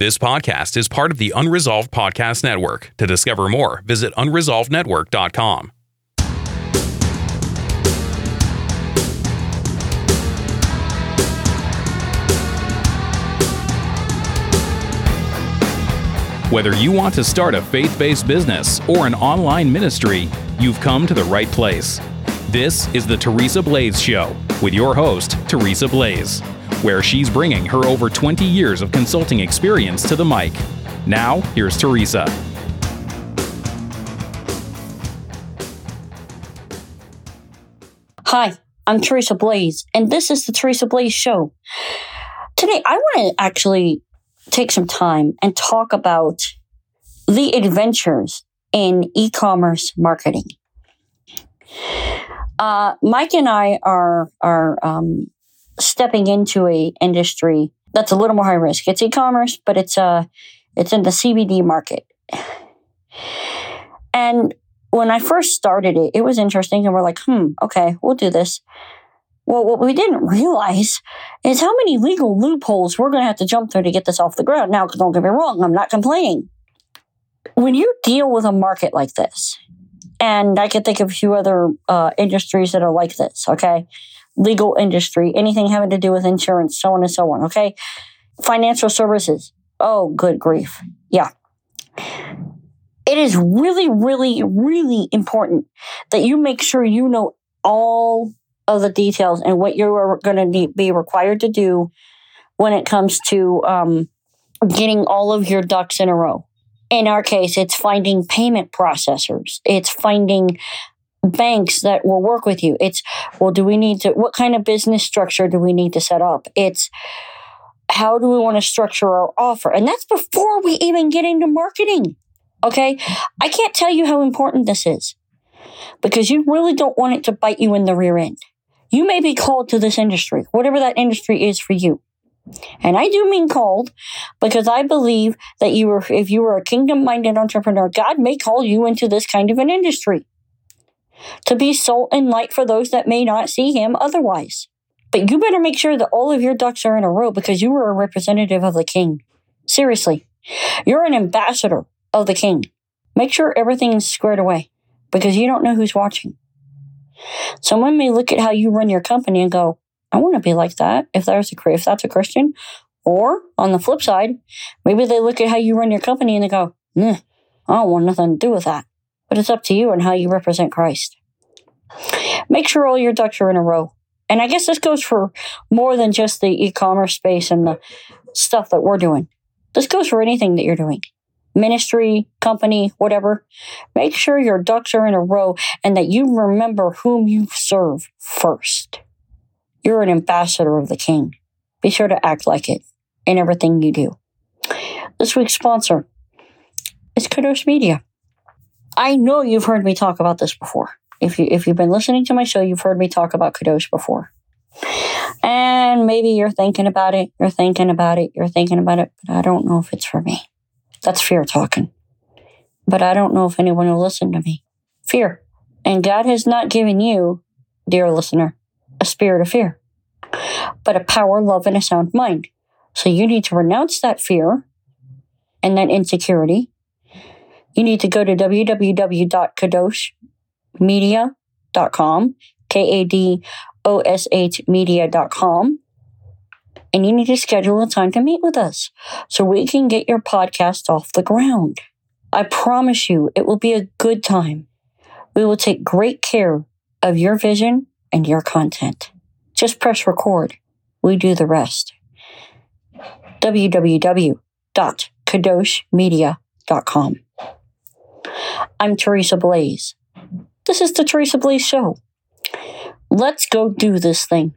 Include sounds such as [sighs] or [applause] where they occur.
This podcast is part of the Unresolved Podcast Network. To discover more, visit unresolvednetwork.com. Whether you want to start a faith based business or an online ministry, you've come to the right place. This is the Teresa Blaze Show with your host, Teresa Blaze, where she's bringing her over 20 years of consulting experience to the mic. Now, here's Teresa. Hi, I'm Teresa Blaze, and this is the Teresa Blaze Show. Today, I want to actually take some time and talk about the adventures in e commerce marketing. Uh, Mike and I are are um, stepping into a industry that's a little more high risk. It's e-commerce, but it's uh it's in the CBD market. [sighs] And when I first started it, it was interesting, and we're like, hmm, okay, we'll do this. Well, what we didn't [laughs] realize is how many legal loopholes we're going to have to jump through to get this off the ground. Now, don't get me wrong, I'm not complaining. When you deal with a market like this, and I can think of a few other uh, industries that are like this, okay? Legal industry, anything having to do with insurance, so on and so on, okay? Financial services. Oh, good grief. Yeah. It is really, really, really important that you make sure you know all of the details and what you're going to be required to do when it comes to um, getting all of your ducks in a row. In our case, it's finding payment processors. It's finding banks that will work with you. It's, well, do we need to, what kind of business structure do we need to set up? It's, how do we want to structure our offer? And that's before we even get into marketing. Okay. I can't tell you how important this is because you really don't want it to bite you in the rear end. You may be called to this industry, whatever that industry is for you. And I do mean called because I believe that you were, if you were a kingdom minded entrepreneur, God may call you into this kind of an industry to be salt and light for those that may not see him otherwise. But you better make sure that all of your ducks are in a row because you are a representative of the king. Seriously, you're an ambassador of the king. Make sure everything's squared away because you don't know who's watching. Someone may look at how you run your company and go, I want to be like that if there's a if that's a Christian. Or on the flip side, maybe they look at how you run your company and they go, I don't want nothing to do with that. But it's up to you and how you represent Christ. Make sure all your ducks are in a row. And I guess this goes for more than just the e-commerce space and the stuff that we're doing. This goes for anything that you're doing. Ministry, company, whatever. Make sure your ducks are in a row and that you remember whom you serve first. You're an ambassador of the king. Be sure to act like it in everything you do. This week's sponsor is Kadosh Media. I know you've heard me talk about this before. If you if you've been listening to my show, you've heard me talk about Kadosh before. And maybe you're thinking about it, you're thinking about it, you're thinking about it, but I don't know if it's for me. That's fear talking. But I don't know if anyone will listen to me. Fear. And God has not given you, dear listener, a spirit of fear, but a power, love, and a sound mind. So you need to renounce that fear and that insecurity. You need to go to www.kadoshmedia.com, K A D O S H media.com, and you need to schedule a time to meet with us so we can get your podcast off the ground. I promise you, it will be a good time. We will take great care of your vision and your content. Just press record. We do the rest. www.kadoshmedia.com. I'm Teresa Blaze. This is the Teresa Blaze Show. Let's go do this thing.